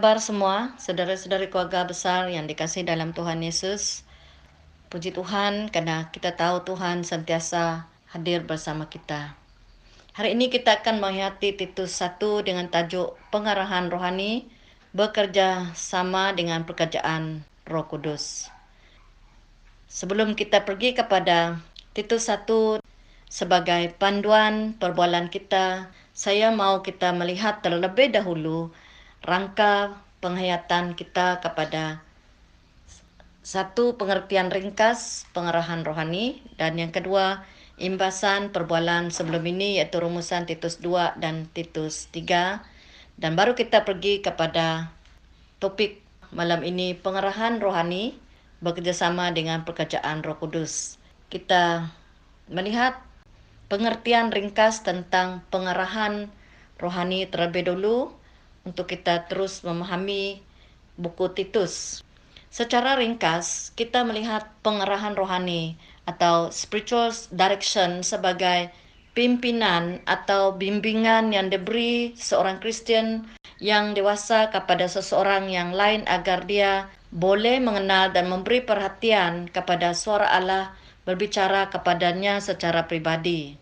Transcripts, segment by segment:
Kabar semua, saudara-saudari keluarga besar yang dikasih dalam Tuhan Yesus? Puji Tuhan karena kita tahu Tuhan sentiasa hadir bersama kita. Hari ini kita akan menghayati Titus 1 dengan tajuk Pengarahan Rohani bekerja sama dengan pekerjaan Roh Kudus. Sebelum kita pergi kepada Titus 1 sebagai panduan perbualan kita, saya mau kita melihat terlebih dahulu rangka penghayatan kita kepada satu pengertian ringkas pengarahan rohani dan yang kedua imbasan perbualan sebelum ini iaitu rumusan Titus 2 dan Titus 3 dan baru kita pergi kepada topik malam ini pengarahan rohani bekerjasama dengan pekerjaan Roh Kudus. Kita melihat pengertian ringkas tentang pengarahan rohani terlebih dahulu untuk kita terus memahami buku Titus. Secara ringkas, kita melihat pengarahan rohani atau spiritual direction sebagai pimpinan atau bimbingan yang diberi seorang Kristian yang dewasa kepada seseorang yang lain agar dia boleh mengenal dan memberi perhatian kepada suara Allah berbicara kepadanya secara pribadi.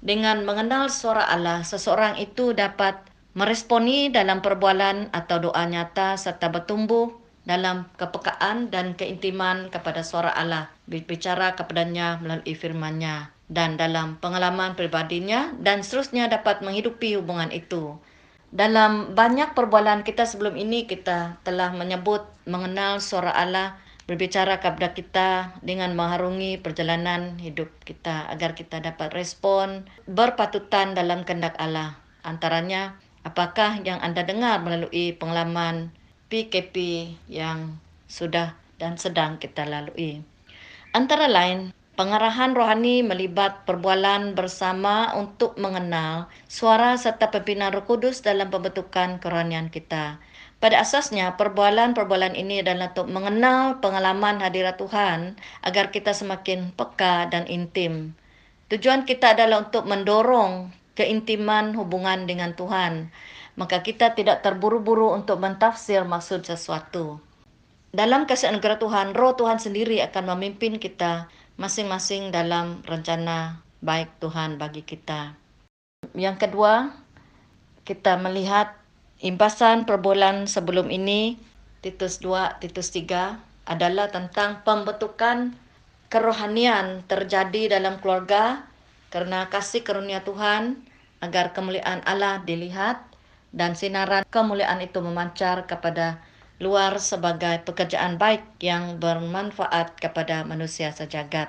Dengan mengenal suara Allah, seseorang itu dapat meresponi dalam perbualan atau doa nyata serta bertumbuh dalam kepekaan dan keintiman kepada suara Allah, berbicara kepadanya melalui firman-Nya dan dalam pengalaman pribadinya dan seterusnya dapat menghidupi hubungan itu. Dalam banyak perbualan kita sebelum ini kita telah menyebut mengenal suara Allah berbicara kepada kita dengan mengharungi perjalanan hidup kita agar kita dapat respon berpatutan dalam kehendak Allah. Antaranya apakah yang anda dengar melalui pengalaman PKP yang sudah dan sedang kita lalui. Antara lain, pengarahan rohani melibat perbualan bersama untuk mengenal suara serta pimpinan Roh Kudus dalam pembentukan kerohanian kita. Pada asasnya, perbualan-perbualan ini adalah untuk mengenal pengalaman hadirat Tuhan agar kita semakin peka dan intim. Tujuan kita adalah untuk mendorong keintiman hubungan dengan Tuhan maka kita tidak terburu-buru untuk mentafsir maksud sesuatu. Dalam kasih anugerah Tuhan, roh Tuhan sendiri akan memimpin kita masing-masing dalam rencana baik Tuhan bagi kita. Yang kedua, kita melihat imbasan perbulan sebelum ini, Titus 2, Titus 3, adalah tentang pembentukan kerohanian terjadi dalam keluarga kerana kasih karunia Tuhan agar kemuliaan Allah dilihat dan sinaran kemuliaan itu memancar kepada luar sebagai pekerjaan baik yang bermanfaat kepada manusia sejagat.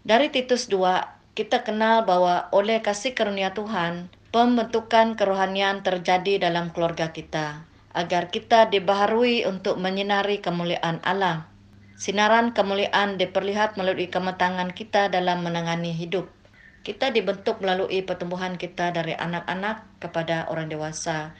Dari Titus 2, kita kenal bahwa oleh kasih karunia Tuhan, pembentukan kerohanian terjadi dalam keluarga kita agar kita dibaharui untuk menyinari kemuliaan Allah. Sinaran kemuliaan diperlihat melalui kematangan kita dalam menangani hidup kita dibentuk melalui pertumbuhan kita dari anak-anak kepada orang dewasa.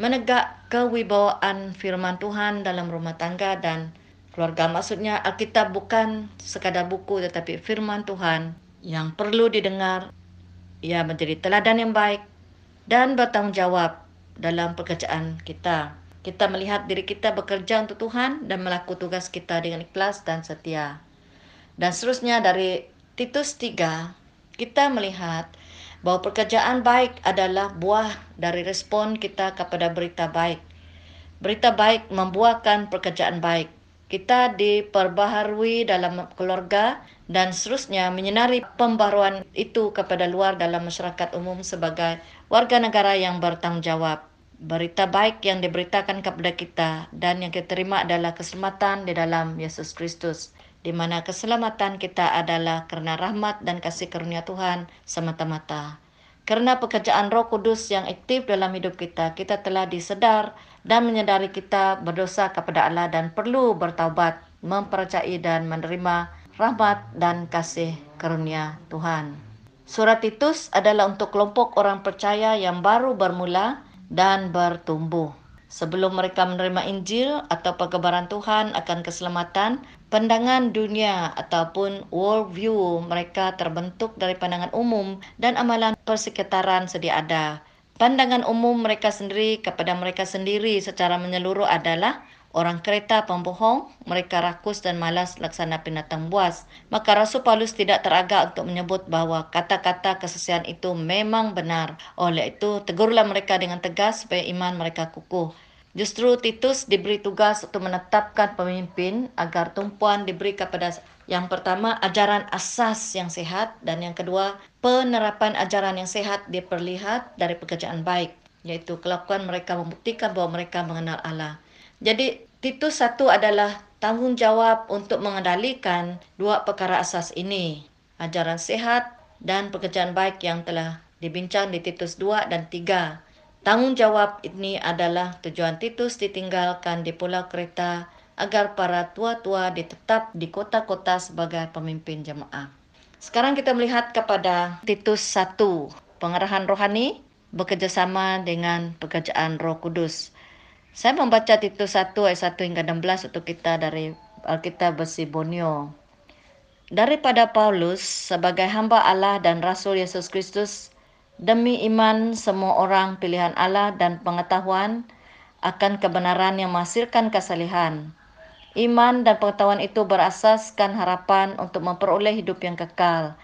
Menegak kewibawaan firman Tuhan dalam rumah tangga dan keluarga. Maksudnya Alkitab bukan sekadar buku tetapi firman Tuhan yang perlu didengar. Ia menjadi teladan yang baik dan bertanggungjawab dalam pekerjaan kita. Kita melihat diri kita bekerja untuk Tuhan dan melakukan tugas kita dengan ikhlas dan setia. Dan seterusnya dari Titus 3 kita melihat bahawa pekerjaan baik adalah buah dari respon kita kepada berita baik. Berita baik membuahkan pekerjaan baik. Kita diperbaharui dalam keluarga dan seterusnya menyinari pembaruan itu kepada luar dalam masyarakat umum sebagai warga negara yang bertanggungjawab. Berita baik yang diberitakan kepada kita dan yang kita terima adalah keselamatan di dalam Yesus Kristus di mana keselamatan kita adalah kerana rahmat dan kasih karunia Tuhan semata-mata. Kerana pekerjaan roh kudus yang aktif dalam hidup kita, kita telah disedar dan menyedari kita berdosa kepada Allah dan perlu bertaubat, mempercayai dan menerima rahmat dan kasih karunia Tuhan. Surat Titus adalah untuk kelompok orang percaya yang baru bermula dan bertumbuh. Sebelum mereka menerima Injil atau perkebaran Tuhan akan keselamatan, pandangan dunia ataupun world view mereka terbentuk dari pandangan umum dan amalan persekitaran sedia ada. Pandangan umum mereka sendiri kepada mereka sendiri secara menyeluruh adalah orang kereta pembohong, mereka rakus dan malas laksana binatang buas. Maka Rasul Paulus tidak teragak untuk menyebut bahawa kata-kata kesaksian itu memang benar. Oleh itu, tegurlah mereka dengan tegas supaya iman mereka kukuh. Justru Titus diberi tugas untuk menetapkan pemimpin agar tumpuan diberi kepada yang pertama, ajaran asas yang sehat dan yang kedua, penerapan ajaran yang sehat diperlihat dari pekerjaan baik, yaitu kelakuan mereka membuktikan bahawa mereka mengenal Allah. Jadi, Titus satu adalah tanggungjawab untuk mengendalikan dua perkara asas ini, ajaran sehat dan pekerjaan baik yang telah dibincang di Titus 2 dan 3. Tanggungjawab ini adalah tujuan Titus ditinggalkan di Pulau Kreta agar para tua-tua ditetap di kota-kota sebagai pemimpin jemaah. Sekarang kita melihat kepada Titus 1, pengarahan rohani bekerjasama dengan pekerjaan roh kudus. Saya membaca Titus 1 ayat 1 hingga 16 untuk kita dari Alkitab Besi Bonio. Daripada Paulus sebagai hamba Allah dan Rasul Yesus Kristus, demi iman semua orang pilihan Allah dan pengetahuan akan kebenaran yang menghasilkan kesalihan. Iman dan pengetahuan itu berasaskan harapan untuk memperoleh hidup yang kekal.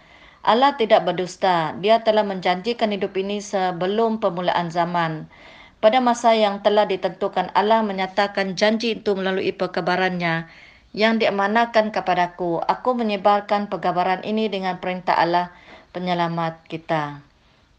Allah tidak berdusta. Dia telah menjanjikan hidup ini sebelum permulaan zaman. Pada masa yang telah ditentukan, Allah menyatakan janji itu melalui perkabarannya yang diamanakan kepadaku. Aku menyebarkan perkabaran ini dengan perintah Allah penyelamat kita.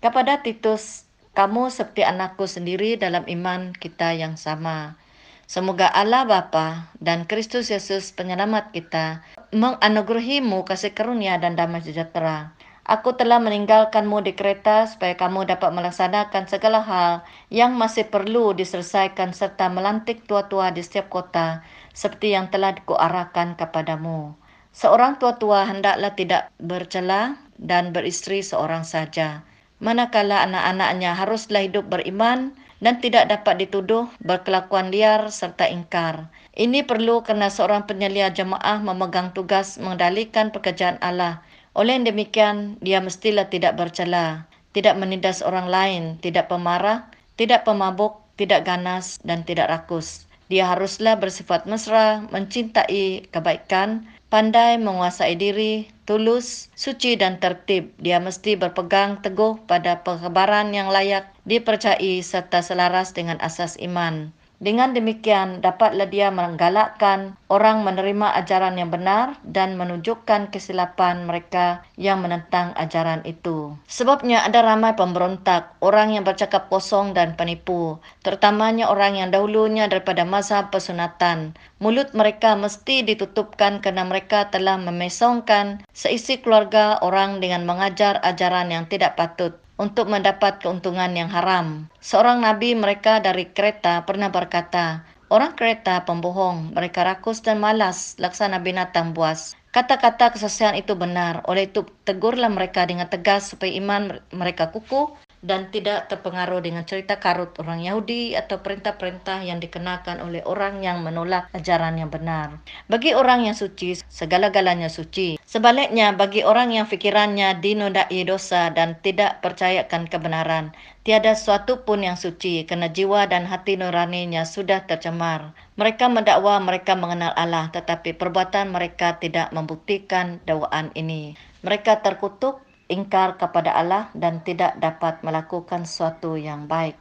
Kepada Titus, kamu seperti anakku sendiri dalam iman kita yang sama. Semoga Allah Bapa dan Kristus Yesus penyelamat kita menganugerahimu kasih karunia dan damai sejahtera. Aku telah meninggalkanmu di kereta supaya kamu dapat melaksanakan segala hal yang masih perlu diselesaikan serta melantik tua-tua di setiap kota seperti yang telah dikuarahkan kepadamu. Seorang tua-tua hendaklah tidak bercela dan beristri seorang saja. Manakala anak-anaknya haruslah hidup beriman dan tidak dapat dituduh berkelakuan liar serta ingkar. Ini perlu kerana seorang penyelia jemaah memegang tugas mengendalikan pekerjaan Allah. Oleh demikian, dia mestilah tidak bercela, tidak menindas orang lain, tidak pemarah, tidak pemabuk, tidak ganas dan tidak rakus. Dia haruslah bersifat mesra, mencintai kebaikan, pandai menguasai diri, tulus, suci dan tertib. Dia mesti berpegang teguh pada pengabaran yang layak dipercayai serta selaras dengan asas iman. Dengan demikian, dapatlah dia menggalakkan orang menerima ajaran yang benar dan menunjukkan kesilapan mereka yang menentang ajaran itu. Sebabnya ada ramai pemberontak, orang yang bercakap kosong dan penipu, terutamanya orang yang dahulunya daripada masa pesunatan. Mulut mereka mesti ditutupkan kerana mereka telah memesongkan seisi keluarga orang dengan mengajar ajaran yang tidak patut untuk mendapat keuntungan yang haram. Seorang nabi mereka dari kereta pernah berkata, Orang kereta pembohong, mereka rakus dan malas laksana binatang buas. Kata-kata kesaksian itu benar, oleh itu tegurlah mereka dengan tegas supaya iman mereka kukuh dan tidak terpengaruh dengan cerita karut orang Yahudi atau perintah-perintah yang dikenakan oleh orang yang menolak ajaran yang benar. Bagi orang yang suci, segala-galanya suci. Sebaliknya, bagi orang yang fikirannya dinodai dosa dan tidak percayakan kebenaran, tiada sesuatu pun yang suci kerana jiwa dan hati nuraninya sudah tercemar. Mereka mendakwa mereka mengenal Allah tetapi perbuatan mereka tidak membuktikan dakwaan ini. Mereka terkutuk ingkar kepada Allah dan tidak dapat melakukan sesuatu yang baik.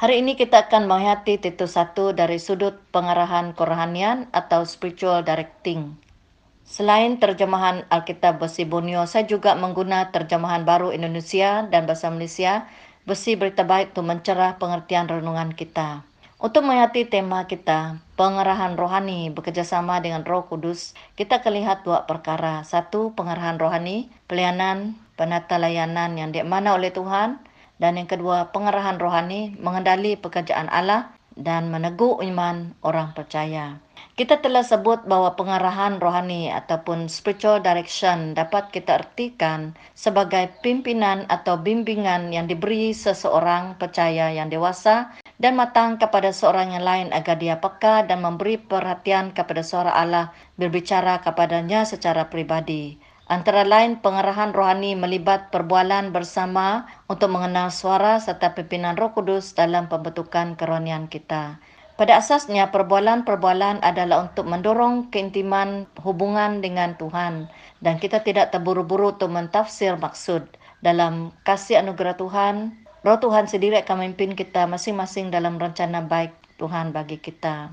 Hari ini kita akan menghayati Titus 1 dari sudut pengarahan kerohanian atau spiritual directing. Selain terjemahan Alkitab Besi Borneo, saya juga mengguna terjemahan baru Indonesia dan bahasa Malaysia Besi Berita Baik untuk mencerah pengertian renungan kita. Untuk menghayati tema kita, pengarahan rohani bekerjasama dengan roh kudus, kita akan lihat dua perkara. Satu, pengarahan rohani, pelayanan, penata layanan yang diemana oleh Tuhan. Dan yang kedua, pengarahan rohani, mengendali pekerjaan Allah dan meneguh iman orang percaya. Kita telah sebut bahawa pengarahan rohani ataupun spiritual direction dapat kita artikan sebagai pimpinan atau bimbingan yang diberi seseorang percaya yang dewasa dan matang kepada seorang yang lain agar dia peka dan memberi perhatian kepada suara Allah berbicara kepadanya secara pribadi. Antara lain pengarahan rohani melibat perbualan bersama untuk mengenal suara serta pimpinan Roh Kudus dalam pembentukan kerohanian kita. Pada asasnya perbualan-perbualan adalah untuk mendorong keintiman hubungan dengan Tuhan dan kita tidak terburu-buru untuk mentafsir maksud dalam kasih anugerah Tuhan. Roh Tuhan sendiri akan memimpin kita masing-masing dalam rencana baik Tuhan bagi kita.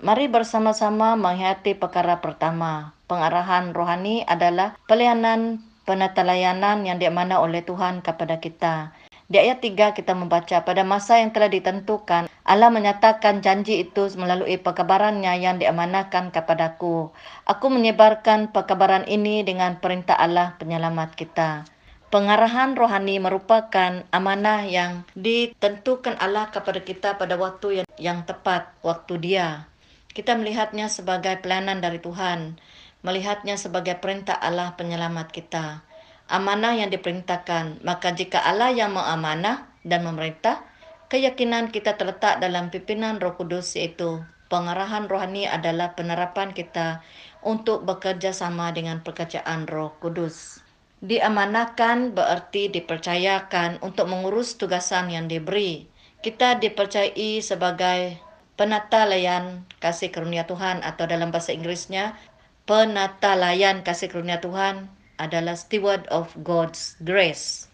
Mari bersama-sama menghayati perkara pertama. Pengarahan rohani adalah pelayanan penatalayanan yang diamana oleh Tuhan kepada kita. Di ayat 3 kita membaca, pada masa yang telah ditentukan, Allah menyatakan janji itu melalui perkabarannya yang diamanakan kepadaku. Aku menyebarkan perkabaran ini dengan perintah Allah penyelamat kita. Pengarahan rohani merupakan amanah yang ditentukan Allah kepada kita pada waktu yang, yang tepat, waktu dia. Kita melihatnya sebagai pelayanan dari Tuhan, melihatnya sebagai perintah Allah penyelamat kita. Amanah yang diperintahkan, maka jika Allah yang mengamanah dan memerintah, keyakinan kita terletak dalam pimpinan Roh Kudus yaitu pengarahan rohani adalah penerapan kita untuk bekerja sama dengan pekerjaan Roh Kudus. Diamanahkan berarti dipercayakan untuk mengurus tugasan yang diberi. Kita dipercayai sebagai penata layan kasih karunia Tuhan atau dalam bahasa Inggrisnya penata layan kasih karunia Tuhan adalah steward of God's grace.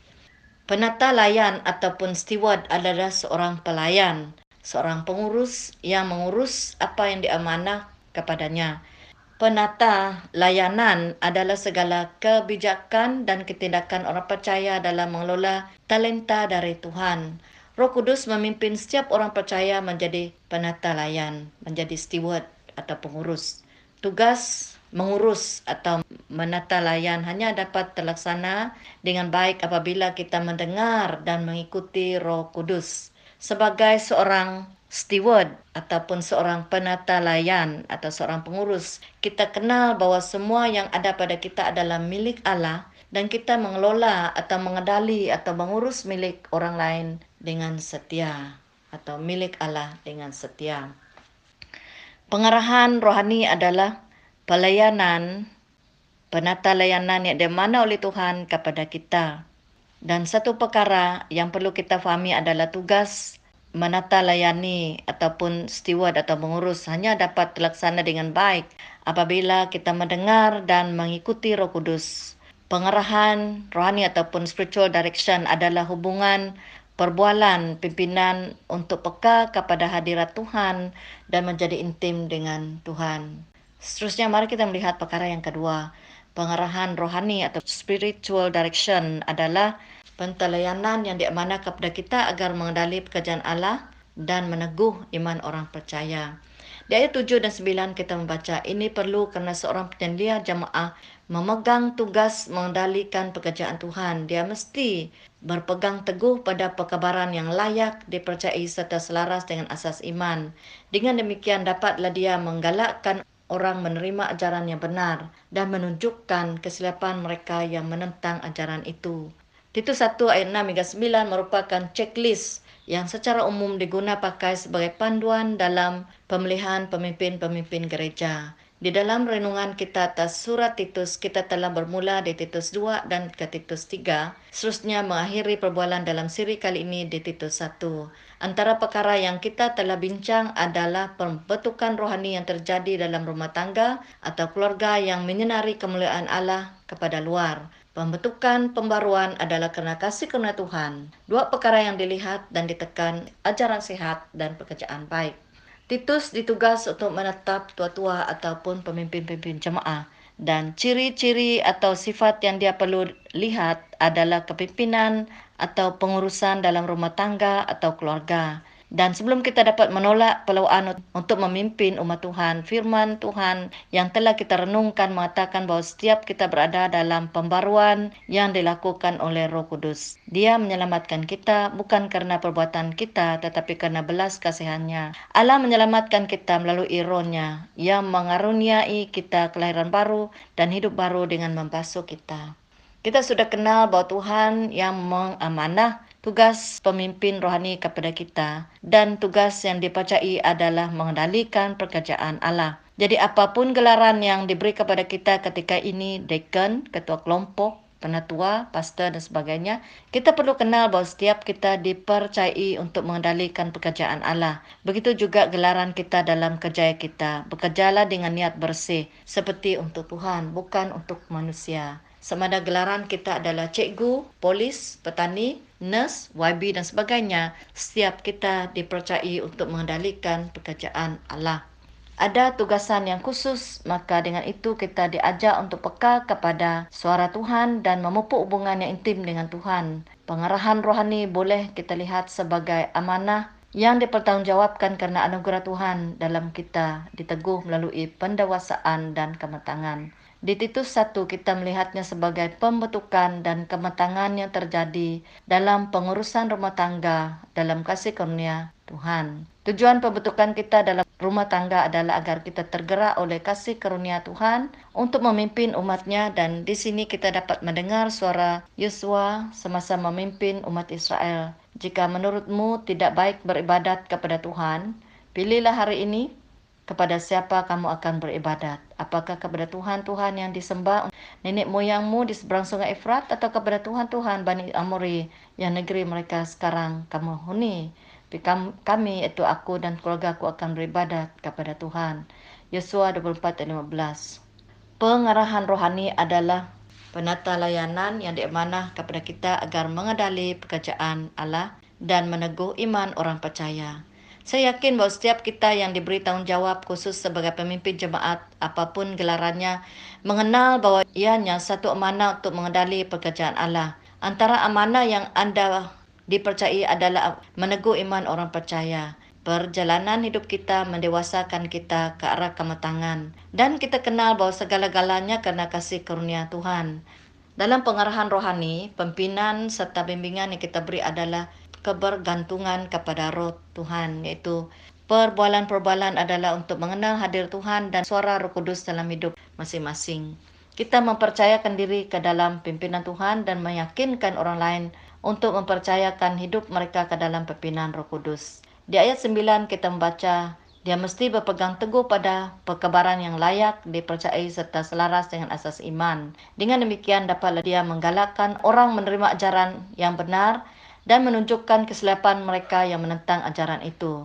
Penata layan ataupun steward adalah seorang pelayan, seorang pengurus yang mengurus apa yang diamanah kepadanya. Penata layanan adalah segala kebijakan dan ketindakan orang percaya dalam mengelola talenta dari Tuhan. Roh Kudus memimpin setiap orang percaya menjadi penata layan, menjadi steward atau pengurus. Tugas mengurus atau menata layan hanya dapat terlaksana dengan baik apabila kita mendengar dan mengikuti Roh Kudus. Sebagai seorang steward ataupun seorang penata layan atau seorang pengurus, kita kenal bahawa semua yang ada pada kita adalah milik Allah dan kita mengelola atau mengendali atau mengurus milik orang lain dengan setia atau milik Allah dengan setia. Pengarahan rohani adalah pelayanan, penata layanan yang dimana oleh Tuhan kepada kita. Dan satu perkara yang perlu kita fahami adalah tugas menata layani ataupun steward atau mengurus hanya dapat terlaksana dengan baik apabila kita mendengar dan mengikuti roh kudus. Pengarahan rohani ataupun spiritual direction adalah hubungan perbualan pimpinan untuk peka kepada hadirat Tuhan dan menjadi intim dengan Tuhan. Seterusnya mari kita melihat perkara yang kedua. Pengarahan rohani atau spiritual direction adalah pentelayanan yang diamanah kepada kita agar mengendali pekerjaan Allah dan meneguh iman orang percaya. Di ayat 7 dan 9 kita membaca, ini perlu kerana seorang penyelia jamaah memegang tugas mengendalikan pekerjaan Tuhan. Dia mesti berpegang teguh pada perkabaran yang layak dipercayai serta selaras dengan asas iman. Dengan demikian dapatlah dia menggalakkan orang menerima ajaran yang benar dan menunjukkan kesilapan mereka yang menentang ajaran itu. Titus 1 ayat 6 hingga 9 merupakan checklist yang secara umum diguna pakai sebagai panduan dalam pemilihan pemimpin-pemimpin gereja. Di dalam renungan kita atas surat Titus, kita telah bermula di Titus 2 dan ke Titus 3. Seterusnya mengakhiri perbualan dalam siri kali ini di Titus 1. Antara perkara yang kita telah bincang adalah pembentukan rohani yang terjadi dalam rumah tangga atau keluarga yang menyinari kemuliaan Allah kepada luar. Pembentukan pembaruan adalah kerana kasih kerana Tuhan. Dua perkara yang dilihat dan ditekan, ajaran sehat dan pekerjaan baik. Titus ditugas untuk menetap tua-tua ataupun pemimpin-pemimpin jemaah dan ciri-ciri atau sifat yang dia perlu lihat adalah kepimpinan atau pengurusan dalam rumah tangga atau keluarga. Dan sebelum kita dapat menolak pelawaan untuk memimpin umat Tuhan, firman Tuhan yang telah kita renungkan mengatakan bahawa setiap kita berada dalam pembaruan yang dilakukan oleh roh kudus. Dia menyelamatkan kita bukan kerana perbuatan kita tetapi kerana belas kasihannya. Allah menyelamatkan kita melalui rohnya yang mengaruniai kita kelahiran baru dan hidup baru dengan membasuh kita. Kita sudah kenal bahawa Tuhan yang mengamanah tugas pemimpin rohani kepada kita dan tugas yang dipercayai adalah mengendalikan pekerjaan Allah. Jadi apapun gelaran yang diberi kepada kita ketika ini, deacon, ketua kelompok, penatua, pastor dan sebagainya, kita perlu kenal bahawa setiap kita dipercayai untuk mengendalikan pekerjaan Allah. Begitu juga gelaran kita dalam kerja kita. Bekerjalah dengan niat bersih seperti untuk Tuhan, bukan untuk manusia. Semada gelaran kita adalah cikgu, polis, petani, nurse, YB dan sebagainya, setiap kita dipercayai untuk mengendalikan pekerjaan Allah ada tugasan yang khusus, maka dengan itu kita diajak untuk peka kepada suara Tuhan dan memupuk hubungan yang intim dengan Tuhan. Pengarahan rohani boleh kita lihat sebagai amanah yang dipertanggungjawabkan kerana anugerah Tuhan dalam kita diteguh melalui pendewasaan dan kematangan. Di Titus 1 kita melihatnya sebagai pembentukan dan kematangan yang terjadi dalam pengurusan rumah tangga dalam kasih karunia Tuhan. Tujuan pembentukan kita dalam rumah tangga adalah agar kita tergerak oleh kasih karunia Tuhan untuk memimpin umatnya dan di sini kita dapat mendengar suara Yosua semasa memimpin umat Israel. Jika menurutmu tidak baik beribadat kepada Tuhan, pilihlah hari ini kepada siapa kamu akan beribadat? Apakah kepada Tuhan-Tuhan yang disembah nenek moyangmu di seberang sungai Efrat atau kepada Tuhan-Tuhan Bani Amori yang negeri mereka sekarang kamu huni? Kami, itu aku dan keluarga aku akan beribadat kepada Tuhan. Yesua 24:15. Pengarahan rohani adalah penata layanan yang diamanah kepada kita agar mengendali pekerjaan Allah dan meneguh iman orang percaya. Saya yakin bahawa setiap kita yang diberi tanggungjawab khusus sebagai pemimpin jemaat, apapun gelarannya, mengenal bahawa ianya satu amanah untuk mengendali pekerjaan Allah. Antara amanah yang anda dipercayai adalah meneguh iman orang percaya. Perjalanan hidup kita mendewasakan kita ke arah kematangan. Dan kita kenal bahawa segala-galanya kerana kasih karunia Tuhan. Dalam pengarahan rohani, pimpinan serta bimbingan yang kita beri adalah kebergantungan kepada roh Tuhan iaitu perbualan-perbualan adalah untuk mengenal hadir Tuhan dan suara Roh Kudus dalam hidup masing-masing. Kita mempercayakan diri ke dalam pimpinan Tuhan dan meyakinkan orang lain untuk mempercayakan hidup mereka ke dalam pimpinan Roh Kudus. Di ayat 9 kita membaca dia mesti berpegang teguh pada perkabaran yang layak dipercayai serta selaras dengan asas iman. Dengan demikian dapatlah dia menggalakkan orang menerima ajaran yang benar dan menunjukkan kesilapan mereka yang menentang ajaran itu.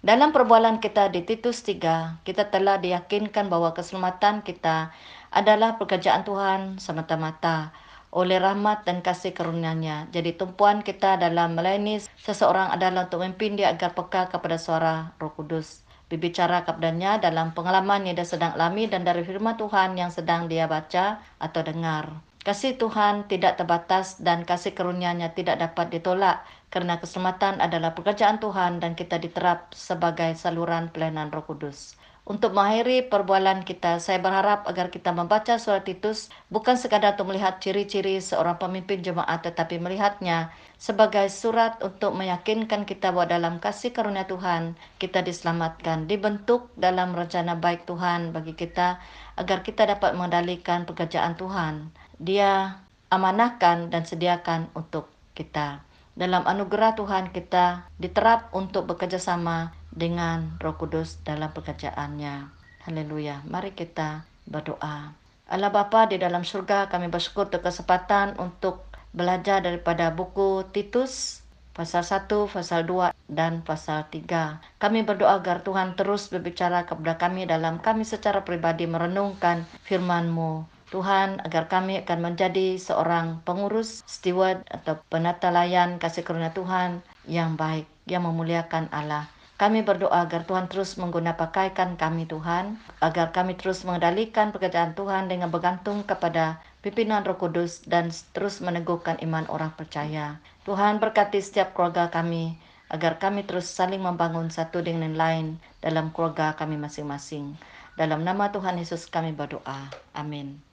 Dalam perbualan kita di Titus 3, kita telah diyakinkan bahawa keselamatan kita adalah pekerjaan Tuhan semata-mata oleh rahmat dan kasih karunia-Nya. Jadi tumpuan kita dalam melayani seseorang adalah untuk memimpin dia agar peka kepada suara Roh Kudus. Berbicara kepadanya dalam pengalaman yang dia sedang alami dan dari firman Tuhan yang sedang dia baca atau dengar. Kasih Tuhan tidak terbatas dan kasih karunia-Nya tidak dapat ditolak kerana keselamatan adalah pekerjaan Tuhan dan kita diterap sebagai saluran pelayanan Roh Kudus. Untuk mengakhiri perbualan kita, saya berharap agar kita membaca surat Titus bukan sekadar untuk melihat ciri-ciri seorang pemimpin jemaat tetapi melihatnya sebagai surat untuk meyakinkan kita bahawa dalam kasih karunia Tuhan kita diselamatkan, dibentuk dalam rencana baik Tuhan bagi kita agar kita dapat mengendalikan pekerjaan Tuhan dia amanahkan dan sediakan untuk kita. Dalam anugerah Tuhan kita diterap untuk bekerjasama dengan roh kudus dalam pekerjaannya. Haleluya. Mari kita berdoa. Allah Bapa di dalam surga kami bersyukur untuk kesempatan untuk belajar daripada buku Titus pasal 1, pasal 2 dan pasal 3. Kami berdoa agar Tuhan terus berbicara kepada kami dalam kami secara pribadi merenungkan firman-Mu. Tuhan agar kami akan menjadi seorang pengurus, steward atau penata layan kasih karunia Tuhan yang baik, yang memuliakan Allah. Kami berdoa agar Tuhan terus mengguna pakaikan kami Tuhan, agar kami terus mengendalikan pekerjaan Tuhan dengan bergantung kepada pimpinan Roh Kudus dan terus meneguhkan iman orang percaya. Tuhan berkati setiap keluarga kami, agar kami terus saling membangun satu dengan lain dalam keluarga kami masing-masing. Dalam nama Tuhan Yesus kami berdoa. Amin.